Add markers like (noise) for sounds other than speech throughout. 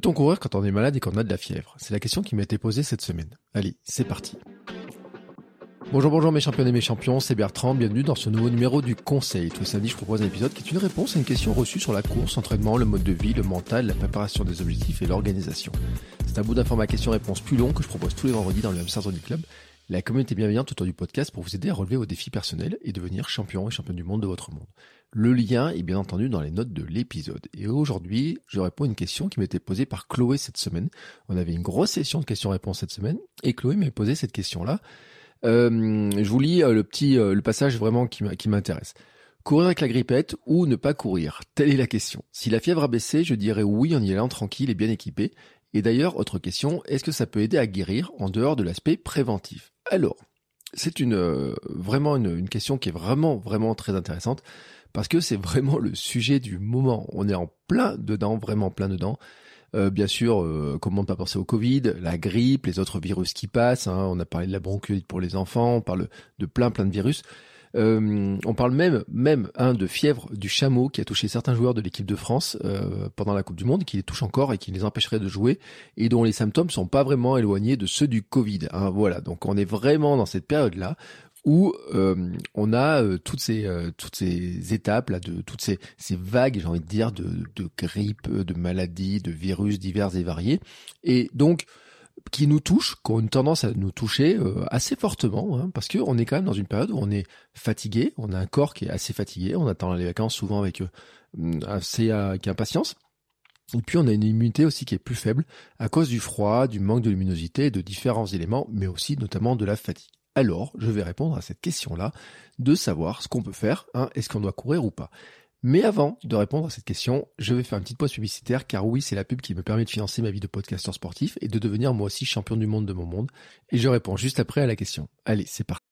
Peut-on courir quand on est malade et qu'on a de la fièvre? C'est la question qui m'a été posée cette semaine. Allez, c'est parti. Bonjour, bonjour mes champions et mes champions, c'est Bertrand, bienvenue dans ce nouveau numéro du Conseil. Tous les samedis, je propose un épisode qui est une réponse à une question reçue sur la course, entraînement, le mode de vie, le mental, la préparation des objectifs et l'organisation. C'est un bout d'information question-réponse plus long que je propose tous les vendredis dans le Hamster du Club, la communauté bienveillante autour du podcast pour vous aider à relever vos défis personnels et devenir champion et champion du monde de votre monde. Le lien est bien entendu dans les notes de l'épisode. Et aujourd'hui, je réponds à une question qui m'était posée par Chloé cette semaine. On avait une grosse session de questions-réponses cette semaine et Chloé m'a posé cette question-là. Euh, je vous lis euh, le petit euh, le passage vraiment qui m'intéresse. Courir avec la grippette ou ne pas courir? Telle est la question. Si la fièvre a baissé, je dirais oui en y allant tranquille et bien équipé. Et d'ailleurs, autre question, est-ce que ça peut aider à guérir en dehors de l'aspect préventif? Alors, c'est une vraiment une, une, question qui est vraiment vraiment très intéressante parce que c'est vraiment le sujet du moment. On est en plein dedans, vraiment plein dedans. Euh, bien sûr, euh, comment ne pas penser au Covid, la grippe, les autres virus qui passent. Hein. on a parlé de la bronchiolite pour les enfants, on parle de plein plein de virus. Euh, on parle même même hein, de fièvre du chameau qui a touché certains joueurs de l'équipe de France pendant la Coupe du Monde, qui les touche encore et qui les empêcherait de jouer, et dont les symptômes sont pas vraiment éloignés de ceux du Covid. Hein. voilà, donc on est vraiment dans cette période-là où euh, on a euh, toutes ces euh, toutes ces étapes là de toutes ces, ces vagues j'ai envie de dire de, de grippe de maladies de virus divers et variés et donc qui nous touchent qui ont une tendance à nous toucher assez fortement hein, parce que on est quand même dans une période où on est fatigué on a un corps qui est assez fatigué on attend les vacances souvent avec assez avec impatience et puis on a une immunité aussi qui est plus faible à cause du froid, du manque de luminosité, de différents éléments, mais aussi notamment de la fatigue alors je vais répondre à cette question-là de savoir ce qu'on peut faire, hein, est-ce qu'on doit courir ou pas. Mais avant de répondre à cette question, je vais faire une petite pause publicitaire car oui, c'est la pub qui me permet de financer ma vie de podcasteur sportif et de devenir moi aussi champion du monde de mon monde. Et je réponds juste après à la question. Allez, c'est parti.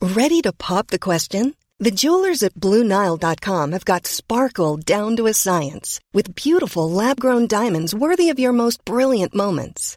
Ready to pop the question? The jewelers at BlueNile.com have got sparkle down to a science with beautiful lab-grown diamonds worthy of your most brilliant moments.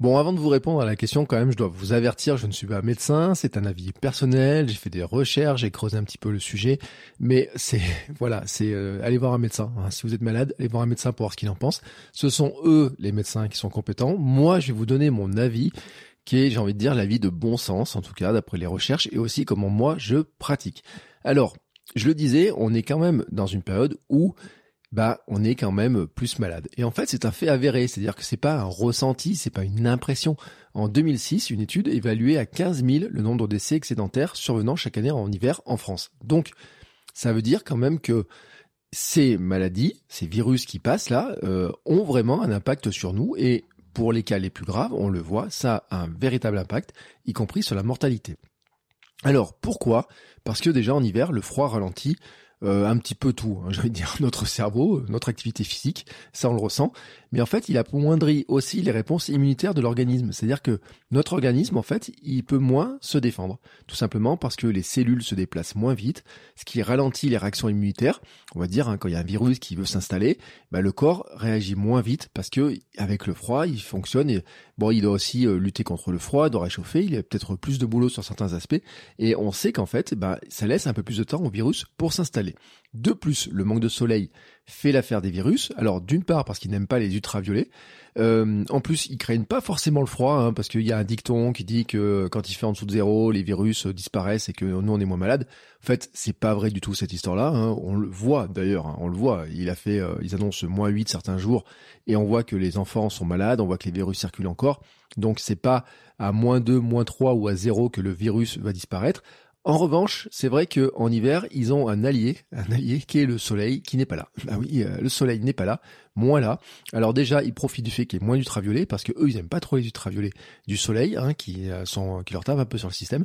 Bon, avant de vous répondre à la question, quand même, je dois vous avertir, je ne suis pas médecin, c'est un avis personnel, j'ai fait des recherches, j'ai creusé un petit peu le sujet, mais c'est, (laughs) voilà, c'est euh, allez voir un médecin. Hein. Si vous êtes malade, allez voir un médecin pour voir ce qu'il en pense. Ce sont eux, les médecins, qui sont compétents. Moi, je vais vous donner mon avis, qui est, j'ai envie de dire, l'avis de bon sens, en tout cas, d'après les recherches, et aussi comment moi, je pratique. Alors, je le disais, on est quand même dans une période où bah on est quand même plus malade. Et en fait, c'est un fait avéré, c'est-à-dire que c'est pas un ressenti, c'est pas une impression. En 2006, une étude évaluait à 15 000 le nombre de décès excédentaires survenant chaque année en hiver en France. Donc, ça veut dire quand même que ces maladies, ces virus qui passent là, euh, ont vraiment un impact sur nous et pour les cas les plus graves, on le voit, ça a un véritable impact, y compris sur la mortalité. Alors pourquoi? Parce que déjà en hiver, le froid ralentit euh, un petit peu tout, hein, (laughs) dire, notre cerveau, notre activité physique, ça on le ressent, mais en fait il amoindrit aussi les réponses immunitaires de l'organisme, c'est-à-dire que notre organisme en fait il peut moins se défendre, tout simplement parce que les cellules se déplacent moins vite, ce qui ralentit les réactions immunitaires, on va dire hein, quand il y a un virus qui veut s'installer, bah, le corps réagit moins vite parce que avec le froid il fonctionne, et bon il doit aussi euh, lutter contre le froid, doit réchauffer, il a peut-être plus de boulot sur certains aspects, et on sait qu'en fait bah, ça laisse un peu plus de temps au virus pour s'installer. De plus, le manque de soleil fait l'affaire des virus. Alors d'une part parce qu'ils n'aiment pas les ultraviolets. Euh, en plus, ils craignent pas forcément le froid, hein, parce qu'il y a un dicton qui dit que quand il fait en dessous de zéro, les virus disparaissent et que nous on est moins malade. En fait, c'est pas vrai du tout cette histoire-là. Hein. On le voit d'ailleurs, hein, on le voit. Il a fait, euh, ils annoncent moins 8 certains jours et on voit que les enfants sont malades, on voit que les virus circulent encore. Donc c'est pas à moins 2, moins 3 ou à 0 que le virus va disparaître. En revanche, c'est vrai que en hiver, ils ont un allié, un allié qui est le soleil, qui n'est pas là. Ah oui, euh, le soleil n'est pas là, moins là. Alors déjà, ils profitent du fait qu'il y ait moins d'ultraviolets, parce que eux, ils aiment pas trop les ultraviolets du soleil, hein, qui euh, sont, qui leur tapent un peu sur le système.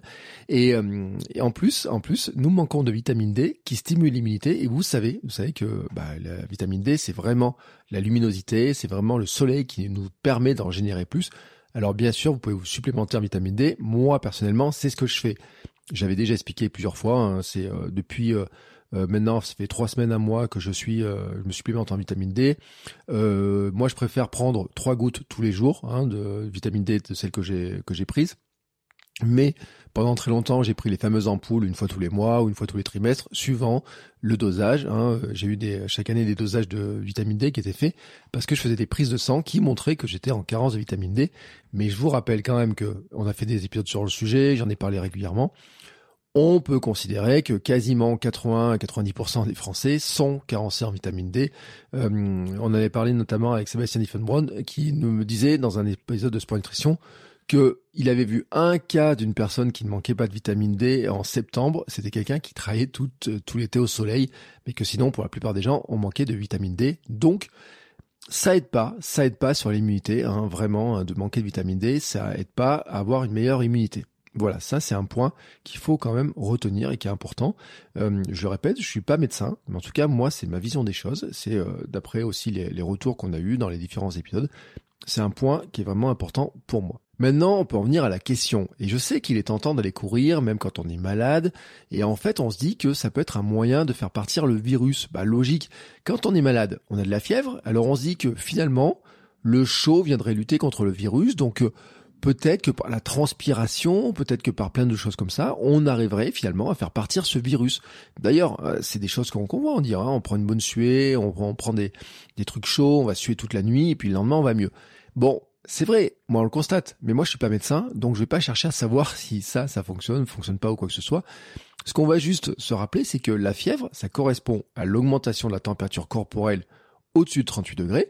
Et, euh, et, en plus, en plus, nous manquons de vitamine D, qui stimule l'immunité. Et vous savez, vous savez que bah, la vitamine D, c'est vraiment la luminosité, c'est vraiment le soleil qui nous permet d'en générer plus. Alors bien sûr, vous pouvez vous supplémenter en vitamine D. Moi personnellement, c'est ce que je fais. J'avais déjà expliqué plusieurs fois. Hein, c'est euh, depuis euh, euh, maintenant, ça fait trois semaines à mois que je suis, je me supplémente en vitamine D. moi, je préfère prendre trois gouttes tous les jours hein, de vitamine D de celle que j'ai que j'ai prise. Mais pendant très longtemps, j'ai pris les fameuses ampoules une fois tous les mois ou une fois tous les trimestres, suivant le dosage. Hein. J'ai eu chaque année des dosages de vitamine D qui étaient faits parce que je faisais des prises de sang qui montraient que j'étais en carence de vitamine D. Mais je vous rappelle quand même que on a fait des épisodes sur le sujet, j'en ai parlé régulièrement. On peut considérer que quasiment 80 à 90% des Français sont carencés en vitamine D. Euh, on avait parlé notamment avec Sébastien Diffenbronn qui nous disait dans un épisode de Sport Nutrition qu'il avait vu un cas d'une personne qui ne manquait pas de vitamine D en septembre. C'était quelqu'un qui travaillait tout, euh, l'été au soleil, mais que sinon, pour la plupart des gens, on manquait de vitamine D. Donc, ça aide pas, ça aide pas sur l'immunité, hein, vraiment, hein, de manquer de vitamine D, ça aide pas à avoir une meilleure immunité. Voilà, ça c'est un point qu'il faut quand même retenir et qui est important. Euh, je le répète, je suis pas médecin, mais en tout cas moi c'est ma vision des choses. C'est euh, d'après aussi les, les retours qu'on a eus dans les différents épisodes. C'est un point qui est vraiment important pour moi. Maintenant, on peut en venir à la question. Et je sais qu'il est tentant d'aller courir, même quand on est malade. Et en fait, on se dit que ça peut être un moyen de faire partir le virus. Bah, logique. Quand on est malade, on a de la fièvre. Alors on se dit que finalement, le chaud viendrait lutter contre le virus. Donc, euh, peut-être que par la transpiration, peut-être que par plein de choses comme ça, on arriverait finalement à faire partir ce virus. D'ailleurs, euh, c'est des choses qu'on voit, on dirait, hein. on prend une bonne suée, on, on prend des, des trucs chauds, on va suer toute la nuit, et puis le lendemain on va mieux. Bon, c'est vrai, moi on le constate, mais moi je suis pas médecin, donc je vais pas chercher à savoir (laughs) si ça, ça fonctionne, fonctionne pas ou quoi que ce soit. Ce qu'on va juste se rappeler, c'est que la fièvre, ça correspond à l'augmentation de la température corporelle au-dessus de 38 degrés,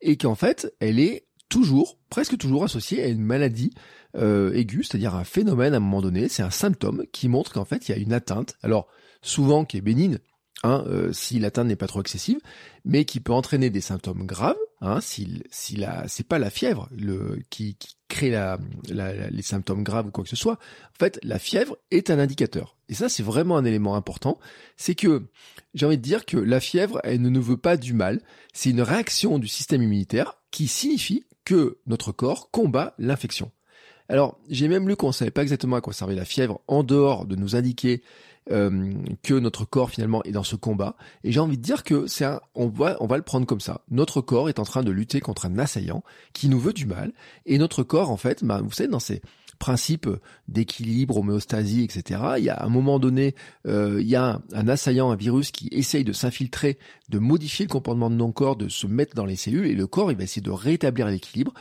et qu'en fait, elle est toujours, presque toujours associée à une maladie euh, aiguë, c'est-à-dire un phénomène à un moment donné, c'est un symptôme qui montre qu'en fait il y a une atteinte, alors souvent qui est bénigne, hein, euh, si l'atteinte n'est pas trop excessive, mais qui peut entraîner des symptômes graves, Hein, si, la, c'est pas la fièvre le, qui, qui crée la, la, les symptômes graves ou quoi que ce soit. En fait, la fièvre est un indicateur. Et ça, c'est vraiment un élément important. C'est que j'ai envie de dire que la fièvre, elle ne nous veut pas du mal. C'est une réaction du système immunitaire qui signifie que notre corps combat l'infection. Alors, j'ai même lu qu'on savait pas exactement à quoi servait la fièvre en dehors de nous indiquer euh, que notre corps finalement est dans ce combat. Et j'ai envie de dire que c'est on va, on va le prendre comme ça. Notre corps est en train de lutter contre un assaillant qui nous veut du mal. Et notre corps, en fait, bah, vous savez, dans ces principes d'équilibre, homéostasie, etc. Il y a à un moment donné, euh, il y a un, un, assaillant, un virus qui essaye de s'infiltrer, de modifier le comportement de nos corps, de se mettre dans les cellules, et le corps, il va essayer de rétablir l'équilibre.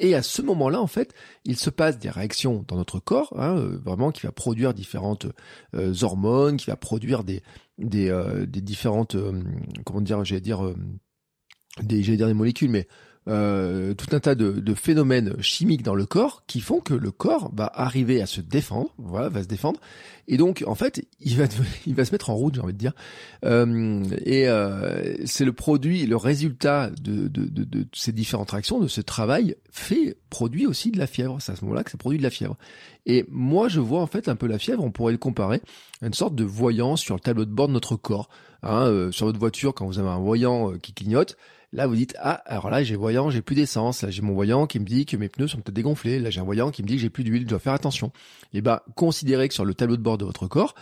Et à ce moment-là, en fait, il se passe des réactions dans notre corps, hein, euh, vraiment qui va produire différentes euh, hormones, qui va produire euh, des différentes, comment dire, j'allais dire, des, j'allais dire des molécules, mais euh, tout un tas de, de, phénomènes chimiques dans le corps qui font que le corps va arriver à se défendre, voilà, va se défendre, et donc en fait il va (laughs) il va se mettre en route, j'ai envie de dire, euh, et euh, c'est le produit, le résultat de, de, de, de, ces différentes réactions, de ce travail fait produit aussi de la fièvre. C'est à ce moment-là que ça produit de la fièvre. Et moi je vois en fait un peu la fièvre, on pourrait le comparer à une sorte de voyance sur le tableau de bord de notre corps. Hein, euh, sur votre voiture, quand vous avez un voyant euh, qui clignote, Là, vous dites, ah, alors là, j'ai voyant, j'ai plus d'essence. Là, j'ai mon voyant qui me dit que mes pneus sont peut-être dégonflés. Là, j'ai un voyant qui me dit que j'ai plus d'huile, je dois faire attention. Eh ben, considérez que sur le tableau de bord de votre corps,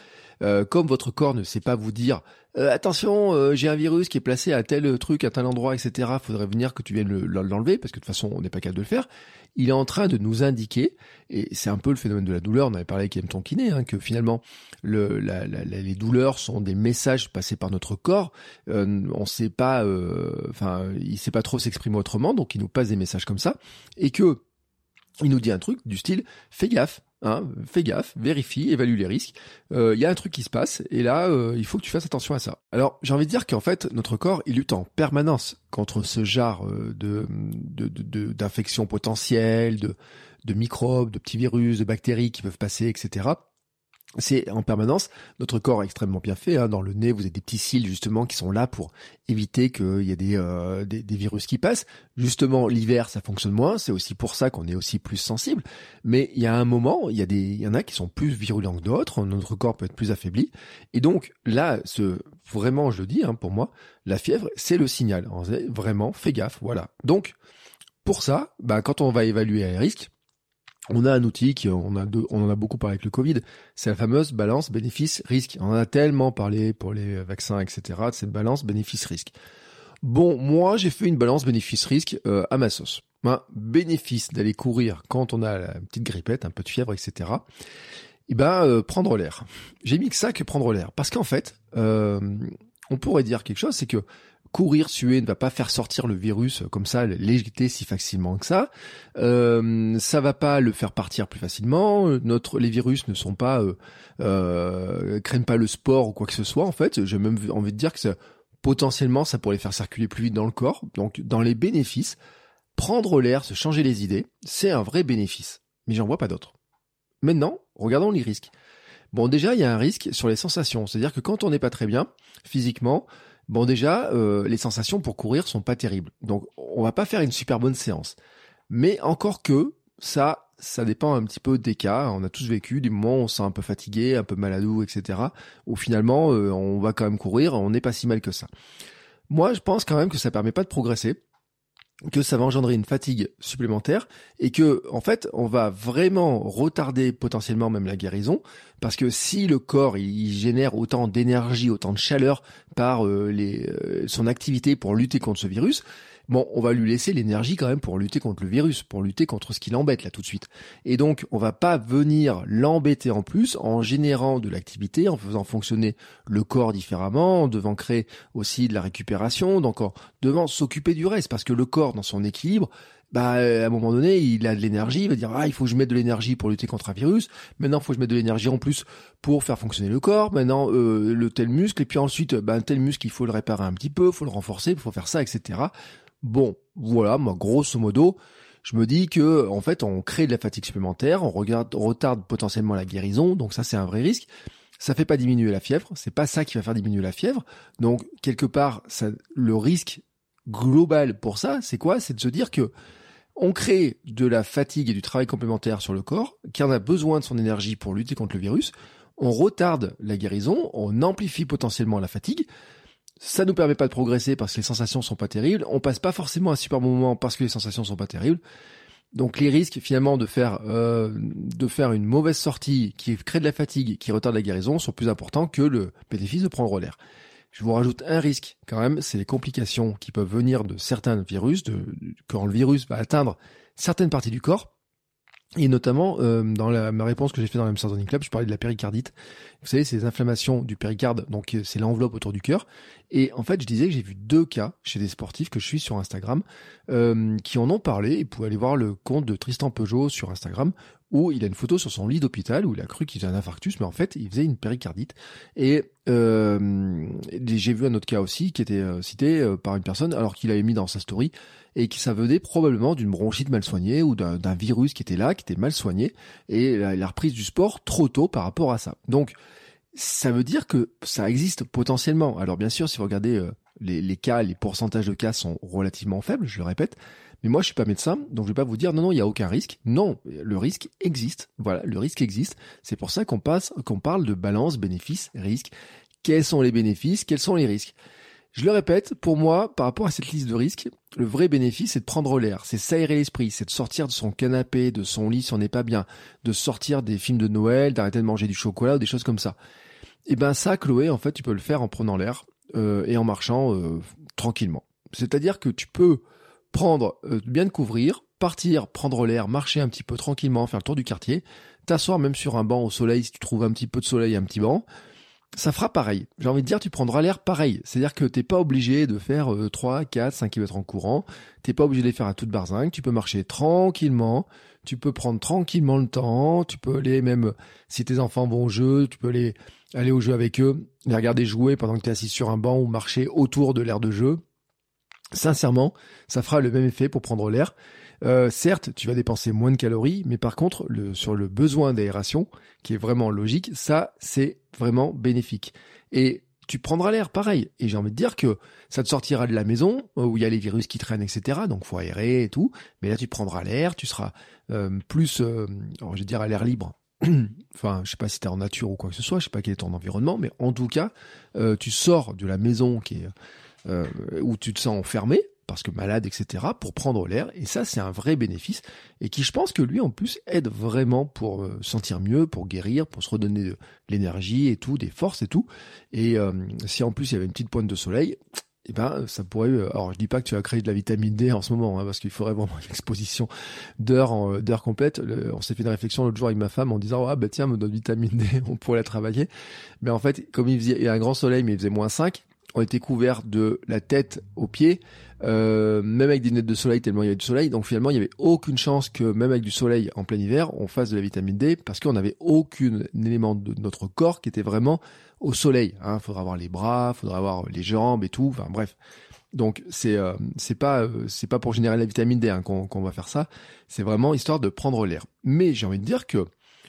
euh, comme votre corps ne sait pas vous dire euh, attention, euh, j'ai un virus qui est placé à tel truc, à tel endroit, etc. Faudrait venir que tu viennes l'enlever parce que de toute façon on n'est pas capable de le faire. Il est en train de nous indiquer, et c'est un peu le phénomène de la douleur. On avait parlé avec M. Tonkiné, hein, que finalement le, les douleurs sont des messages passés par notre corps. on sait pas, enfin, il sait pas trop s'exprimer autrement, donc il nous passe des messages comme ça, et que il nous dit un truc du style fais gaffe, Hein, fais gaffe, vérifie, évalue les risques. Il euh, y a un truc qui se passe et là, euh, il faut que tu fasses attention à ça. Alors, j'ai envie de dire qu'en fait, notre corps, il lutte en permanence contre ce genre euh, de d'infections potentielles, de, de microbes, de petits virus, de bactéries qui peuvent passer, etc c'est en permanence. Notre corps est extrêmement bien fait. Hein. Dans le nez, vous avez des petits cils justement qui sont là pour éviter qu'il y ait des, euh, des, des, virus qui passent. Justement, l'hiver, ça fonctionne moins. C'est aussi pour ça qu'on est aussi plus sensible. Mais il y a un moment, il y a des, il y en a qui sont plus virulents que d'autres. Notre corps peut être plus affaibli. Et donc là, ce, vraiment, je le dis hein, pour moi, la fièvre, c'est le signal. Vraiment, fais gaffe. Voilà. Donc pour ça, bah, quand on va évaluer les risques, on a un outil qui, on a deux, on en a beaucoup parlé avec le Covid, c'est la fameuse balance bénéfice-risque. On en a tellement parlé pour les vaccins, etc. de cette balance bénéfice-risque. Bon, moi, j'ai fait une balance bénéfice-risque euh, à ma sauce. Un bénéfice d'aller courir quand on a la petite grippette, un peu de fièvre, etc. Et ben, euh, prendre l'air. J'ai mis que ça que prendre l'air. Parce qu'en fait, euh, on pourrait dire quelque chose, c'est que courir, suer ne va pas faire sortir le virus comme ça, l'éjecter si facilement que ça. Euh, ça va pas le faire partir plus facilement. Notre, les virus ne sont pas, euh, euh, craignent pas le sport ou quoi que ce soit. En fait, j'ai même envie de dire que ça, potentiellement, ça pourrait les faire circuler plus vite dans le corps. Donc, dans les bénéfices, prendre l'air, se changer les idées, c'est un vrai bénéfice. Mais j'en vois pas d'autres. Maintenant, regardons les risques. Bon, déjà, il y a un risque sur les sensations. C'est-à-dire que quand on n'est pas très bien, physiquement, Bon déjà, euh, les sensations pour courir sont pas terribles. Donc on va pas faire une super bonne séance. Mais encore que ça, ça dépend un petit peu des cas. On a tous vécu des moments où on se sent un peu fatigué, un peu maladou, etc. Où finalement euh, on va quand même courir, on n'est pas si mal que ça. Moi, je pense quand même que ça permet pas de progresser que ça va engendrer une fatigue supplémentaire et que en fait on va vraiment retarder potentiellement même la guérison parce que si le corps il, génère autant d'énergie autant de chaleur par euh, les, euh, son activité pour lutter contre ce virus bon, on va lui laisser l'énergie quand même pour lutter contre le virus, pour lutter contre ce qui l'embête là tout de suite. Et donc, on va pas venir l'embêter en plus en générant de l'activité, en faisant fonctionner le corps différemment, en devant créer aussi de la récupération, donc en devant s'occuper du reste, parce que le corps dans son équilibre, bah à un moment donné, il a de l'énergie, il va dire ah il faut que je mette de l'énergie pour lutter contre un virus. Maintenant, il faut que je mette de l'énergie en plus pour faire fonctionner le corps. Maintenant, euh, le tel muscle et puis ensuite, bah tel muscle, il faut le réparer un petit peu, il faut le renforcer, il faut faire ça, etc. Bon, voilà, moi, grosso modo, je me dis que en fait, on crée de la fatigue supplémentaire, on, regarde, retarde potentiellement la guérison, donc ça c'est un vrai risque. Ça fait pas diminuer la fièvre, c'est pas ça qui va faire diminuer la fièvre. Donc quelque part, ça, le risque global pour ça, c'est quoi? C'est de se dire que on crée de la fatigue et du travail complémentaire sur le corps, qui en a besoin de son énergie pour lutter contre le virus. On retarde la guérison, on amplifie potentiellement la fatigue. Ça nous permet pas de progresser parce que les sensations sont pas terribles. On passe pas forcément un super moment parce que les sensations sont pas terribles. Donc les risques finalement de faire euh, de faire une mauvaise sortie qui crée de la fatigue, qui retarde la guérison, sont plus importants que le bénéfice de prendre l'air. Je vous rajoute un risque quand même, c'est les complications qui peuvent venir de certains virus, de, quand le virus va atteindre certaines parties du corps. Et notamment, euh, dans ma réponse que j'ai fait dans la Running Club, je parlais de la péricardite. Vous savez, c'est les inflammations du péricarde, donc euh, c'est l'enveloppe autour du cœur. Et en fait, je disais que j'ai vu deux cas chez des sportifs que je suis sur Instagram euh, qui en ont parlé. Vous pouvez aller voir le compte de Tristan Peugeot sur Instagram où il a une photo sur son lit d'hôpital où il a cru qu'il faisait un infarctus, mais en fait, il faisait une péricardite. Et euh, j'ai vu un autre cas aussi qui était euh, cité euh, par une personne alors qu'il avait mis dans sa story et qui ça venait probablement d'une bronchite mal soignée ou d'un virus qui était là, qui était mal soigné, et la, reprise du sport trop tôt par rapport à ça. Donc, ça veut dire que ça existe potentiellement. Alors bien sûr, si vous regardez euh, les, cas, les pourcentages de cas sont relativement faibles, je le répète. Mais moi, je suis pas médecin, donc je vais pas vous dire non, non, il y a aucun risque. Non, le risque existe. Voilà, le risque existe. C'est pour ça qu'on passe, qu'on parle de balance bénéfice-risque. Quels sont les bénéfices? Quels sont les risques? Je le répète, pour moi, par rapport à cette liste de risques, le vrai bénéfice, c'est de prendre l'air, c'est s'aérer l'esprit, c'est de sortir de son canapé, de son lit si on n'est pas bien, de sortir des films de Noël, d'arrêter de manger du chocolat ou des choses comme ça. Et eh ben ça, Chloé, en fait, tu peux le faire en prenant l'air euh, et en marchant euh, tranquillement. C'est-à-dire que tu peux prendre, euh, bien te couvrir, partir, prendre l'air, marcher un petit peu tranquillement, faire le tour du quartier, t'asseoir même sur un banc au soleil si tu trouves un petit peu de soleil, un petit banc, ça fera pareil. J'ai envie de dire, tu prendras l'air pareil. C'est-à-dire que t'es pas obligé de faire 3, 4, 5 km en courant. T'es pas obligé de les faire à toute barzingue. Tu peux marcher tranquillement. Tu peux prendre tranquillement le temps. Tu peux aller même, si tes enfants vont au jeu, tu peux aller, aller au jeu avec eux, les regarder jouer pendant que tu es assis sur un banc ou marcher autour de l'air de jeu. Sincèrement, ça fera le même effet pour prendre l'air. Euh, certes, tu vas dépenser moins de calories, mais par contre, le, sur le besoin d'aération, qui est vraiment logique, ça, c'est vraiment bénéfique. Et tu prendras l'air pareil. Et j'ai envie de dire que ça te sortira de la maison euh, où il y a les virus qui traînent, etc. Donc faut aérer et tout. Mais là, tu prendras l'air, tu seras euh, plus, euh, je vais dire, à l'air libre. (clears throat) enfin, je sais pas si t'es en nature ou quoi que ce soit, je sais pas quel est ton environnement, mais en tout cas, tu sors de la maison qui est où tu te sens enfermé parce que malade, etc., pour prendre l'air. Et ça, c'est un vrai bénéfice et qui, je pense que lui, en plus, aide vraiment pour euh, sentir mieux, pour guérir, pour se redonner de l'énergie et tout, des forces et tout. Et euh, si en plus il y avait une petite pointe de soleil, eh ben, ça pourrait. Euh, alors, je dis pas que tu as créé de la vitamine D en ce moment, hein, parce qu'il faudrait vraiment (laughs) une exposition d'heures, d'heures complètes. on s'est fait une réflexion l'autre jour avec ma femme en disant ah bah tiens, notre vitamine D, (laughs) on pourrait la travailler. Mais en fait, comme il faisait il y a un grand soleil, mais il faisait moins 5, on était couverts de la tête aux pieds, euh, même avec des lunettes de soleil tellement il y avait du soleil. Donc finalement, il n'y avait aucune chance que même avec du soleil en plein hiver, on fasse de la vitamine D parce qu'on n'avait aucun élément de notre corps qui était vraiment au soleil. Il hein. faudra avoir les bras, il faudra avoir les jambes et tout. Bref. Donc c'est euh, euh, c'est pas pour générer la vitamine D hein, qu'on va faire ça. C'est vraiment histoire de prendre l'air. Mais j'ai envie de dire que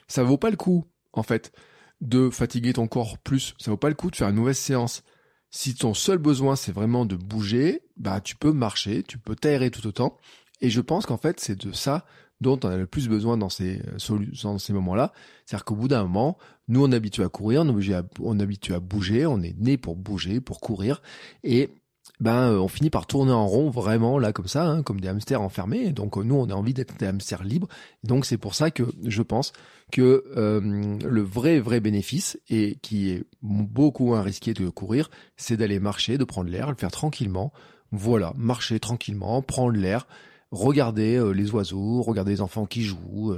ça vaut pas le coup en fait de fatiguer ton corps plus. Ça vaut pas le coup de faire une mauvaise séance si ton seul besoin c'est vraiment de bouger, bah tu peux marcher, tu peux t'aérer tout autant. Et je pense qu'en fait c'est de ça dont on a le plus besoin dans ces, euh, moments-là. C'est-à-dire qu'au bout d'un moment, nous on est habitué à courir, on est, on est habitué à bouger, on est né pour bouger, pour courir. Et ben euh, on finit par tourner en rond vraiment là comme ça, hein, comme des hamsters enfermés. Donc euh, nous on a envie d'être des hamsters libres. donc c'est pour ça que je pense que euh, le vrai vrai bénéfice et qui est beaucoup moins risqué de courir, c'est d'aller marcher, de prendre l'air, le faire tranquillement. Voilà, marcher tranquillement, prendre l'air, regarder les oiseaux, regarder les enfants qui jouent,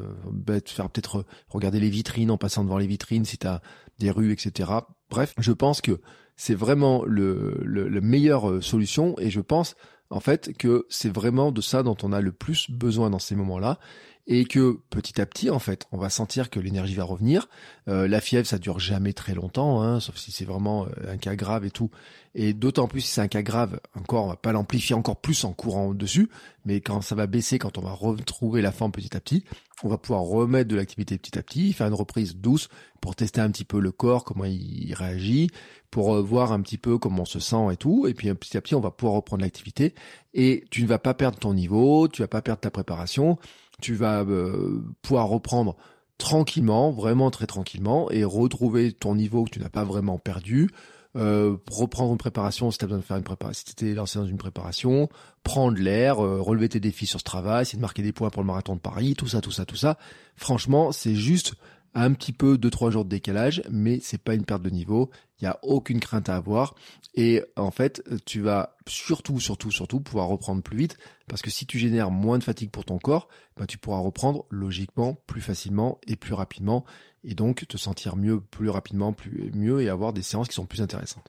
faire peut-être regarder les vitrines en passant devant les vitrines si tu as des rues, etc. Bref, je pense que c'est vraiment le, le, meilleure euh, solution et je pense en fait que c'est vraiment de ça dont on a le plus besoin dans ces moments-là et que petit à petit en fait on va sentir que l'énergie va revenir. Euh, la fièvre ça dure jamais très longtemps, hein, sauf si c'est vraiment euh, un cas grave et tout. Et d'autant plus si c'est un cas grave, encore on va pas l'amplifier encore plus en courant dessus, mais quand ça va baisser, quand on va retrouver la forme petit à petit, on va pouvoir remettre de l'activité petit à petit, faire une reprise douce pour tester un petit peu le corps, comment il réagit, pour euh, voir un petit peu comment on se sent et tout. Et puis petit à petit, on va pouvoir reprendre l'activité. Et tu ne vas pas perdre ton niveau, tu vas pas perdre ta préparation, tu vas euh, pouvoir reprendre tranquillement, vraiment très tranquillement, et retrouver ton niveau que tu n'as pas vraiment perdu. Euh, reprendre une préparation si tu as besoin de faire une préparation, si tu lancé dans une préparation, prendre l'air, relever tes défis sur ce travail, essayer de marquer des points pour le marathon de Paris, tout ça, tout ça, tout ça. Franchement, c'est juste un petit peu deux trois jours de décalage, mais c'est pas une perte de niveau. Il y a aucune crainte à avoir. Et en fait, tu vas surtout, surtout, surtout pouvoir reprendre plus vite, parce que si tu génères moins de fatigue pour ton corps, ben, tu pourras reprendre logiquement plus facilement et plus rapidement, et donc te sentir mieux plus rapidement, plus mieux, et avoir des séances qui sont plus intéressantes.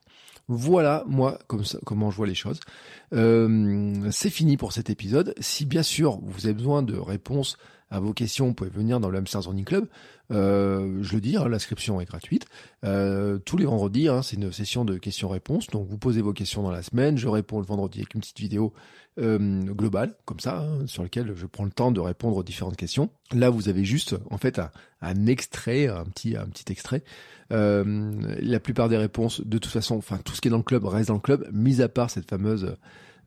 Voilà, moi, comme ça, comment je vois les choses. Euh, c'est fini pour cet épisode. Si bien sûr vous avez besoin de réponses à vos questions, vous pouvez venir dans le Hamster Running Club. Euh, je le dis, hein, l'inscription est gratuite. Euh, tous les vendredis, hein, c'est une session de questions-réponses. Donc vous posez vos questions dans la semaine, je réponds le vendredi avec une petite vidéo euh, globale, comme ça, hein, sur laquelle je prends le temps de répondre aux différentes questions. Là, vous avez juste, en fait, un, extrait, un petit, un petit extrait. la plupart des réponses, de toute façon, enfin tout ce qui est dans le club reste dans le club, mis à part cette fameuse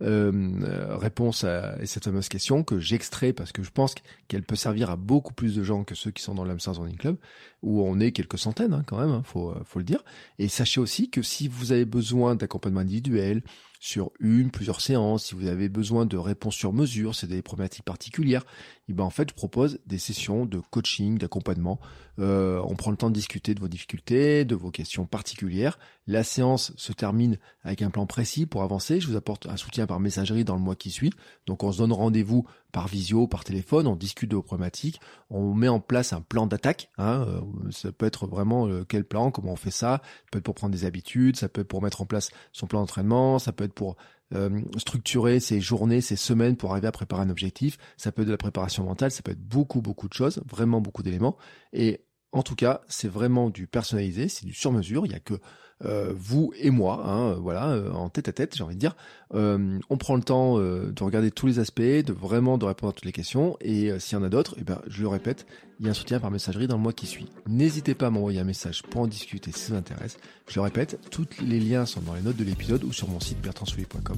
euh, réponse à, cette fameuse question que j'extrais parce que je pense qu'elle peut servir à beaucoup plus de gens que ceux qui sont dans l'Amsterdam Running Club où on est quelques centaines hein, quand même, hein, faut, faut le dire. Et sachez aussi que si vous avez besoin d'accompagnement individuel, sur une, plusieurs séances, si vous avez besoin de réponses sur mesure, c'est des problématiques particulières, et eh ben en fait je propose des sessions de coaching, d'accompagnement. Euh, on prend le temps de discuter de vos difficultés, de vos questions particulières. La séance se termine avec un plan précis pour avancer. Je vous apporte un soutien par messagerie dans le mois qui suit. Donc on se donne rendez-vous par visio, par téléphone, on discute de vos problématiques, on met en place un plan d'attaque. Hein, euh, ça peut être vraiment euh, quel plan, comment on fait ça. Ça peut être pour prendre des habitudes, ça peut être pour mettre en place son plan d'entraînement, ça peut être pour euh, structurer ses journées, ses semaines pour arriver à préparer un objectif. Ça peut être de la préparation mentale, ça peut être beaucoup, beaucoup de choses, vraiment beaucoup d'éléments. Et en tout cas, c'est vraiment du personnalisé, c'est du sur-mesure. Il n'y a que euh, vous et moi, hein, voilà, euh, en tête à tête, j'ai envie de dire. Euh, on prend le temps de regarder tous les aspects, de vraiment de répondre à toutes les questions. Et s'il y en a d'autres, eh ben, je le répète, il y a un soutien par messagerie dans le mois qui suit. N'hésitez pas à m'envoyer un message pour en discuter si ça vous intéresse. Je le répète, tous les liens sont dans les notes de l'épisode ou sur mon site bertrandsoulier.com.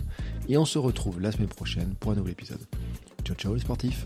Et on se retrouve la semaine prochaine pour un nouvel épisode. Ciao ciao les sportifs